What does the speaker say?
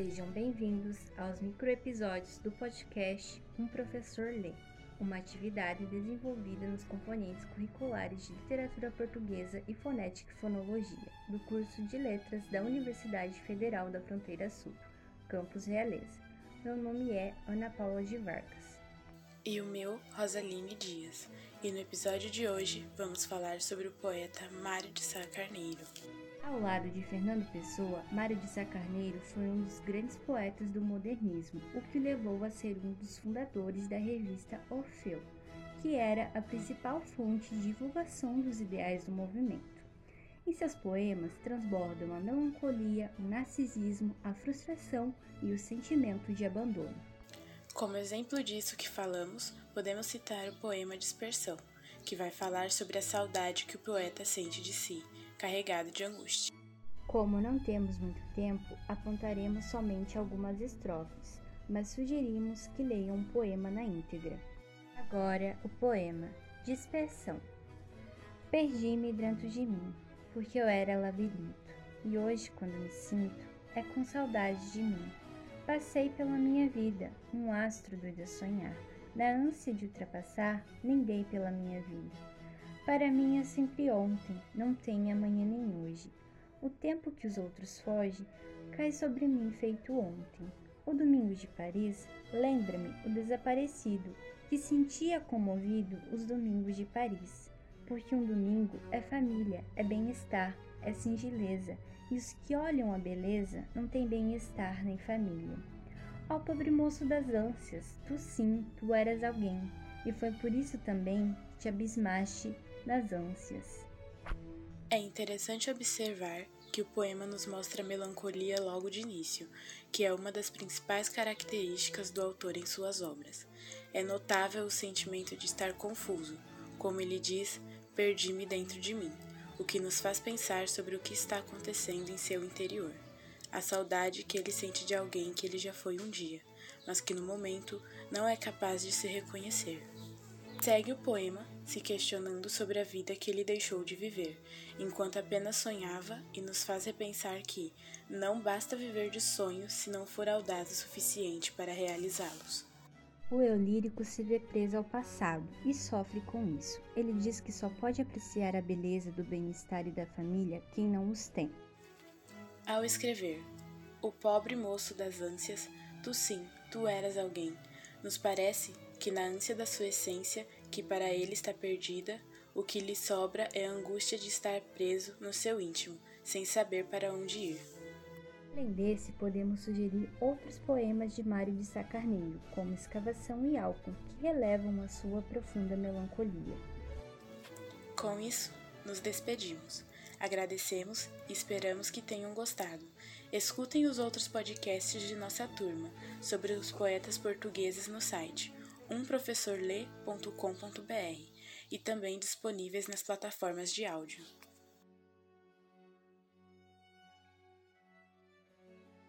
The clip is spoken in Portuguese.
Sejam bem-vindos aos microepisódios do podcast Um Professor Lê, uma atividade desenvolvida nos componentes curriculares de Literatura Portuguesa e Fonética e Fonologia, do curso de Letras da Universidade Federal da Fronteira Sul, Campus Realeza. Meu nome é Ana Paula de Vargas. E o meu, Rosaline Dias. E no episódio de hoje vamos falar sobre o poeta Mário de Sá Carneiro. Ao lado de Fernando Pessoa, Mário de Sá Carneiro foi um dos grandes poetas do modernismo, o que levou a ser um dos fundadores da revista Orfeu, que era a principal fonte de divulgação dos ideais do movimento. Em seus poemas transbordam a melancolia, o narcisismo, a frustração e o sentimento de abandono. Como exemplo disso que falamos, podemos citar o poema Dispersão, que vai falar sobre a saudade que o poeta sente de si, carregado de angústia. Como não temos muito tempo, apontaremos somente algumas estrofes, mas sugerimos que leiam um poema na íntegra. Agora, o poema Dispersão. Perdi-me dentro de mim, porque eu era labirinto, e hoje, quando me sinto, é com saudade de mim. Passei pela minha vida, um astro doido a sonhar, na ânsia de ultrapassar, ninguém pela minha vida. Para mim é sempre ontem, não tem amanhã nem hoje. O tempo que os outros fogem cai sobre mim feito ontem. O domingo de Paris lembra-me o desaparecido que sentia comovido os domingos de Paris. Porque um domingo é família, é bem-estar, é singeleza, e os que olham a beleza não têm bem-estar nem família. Ó oh, pobre moço das ânsias, tu sim, tu eras alguém, e foi por isso também que te abismaste nas ânsias. É interessante observar que o poema nos mostra a melancolia logo de início, que é uma das principais características do autor em suas obras. É notável o sentimento de estar confuso, como ele diz, perdi-me dentro de mim, o que nos faz pensar sobre o que está acontecendo em seu interior a saudade que ele sente de alguém que ele já foi um dia, mas que no momento não é capaz de se reconhecer. Segue o poema se questionando sobre a vida que ele deixou de viver, enquanto apenas sonhava, e nos faz repensar que não basta viver de sonhos se não for audaz o suficiente para realizá-los. O eu lírico se vê preso ao passado e sofre com isso. Ele diz que só pode apreciar a beleza do bem-estar e da família quem não os tem. Ao escrever, o pobre moço das ânsias, tu sim, tu eras alguém. Nos parece que na ânsia da sua essência, que para ele está perdida, o que lhe sobra é a angústia de estar preso no seu íntimo, sem saber para onde ir. Além desse, podemos sugerir outros poemas de Mário de Sá Carneiro, como Escavação e Álcool, que relevam a sua profunda melancolia. Com isso, nos despedimos. Agradecemos e esperamos que tenham gostado. Escutem os outros podcasts de nossa turma sobre os poetas portugueses no site umprofessorlê.com.br e também disponíveis nas plataformas de áudio.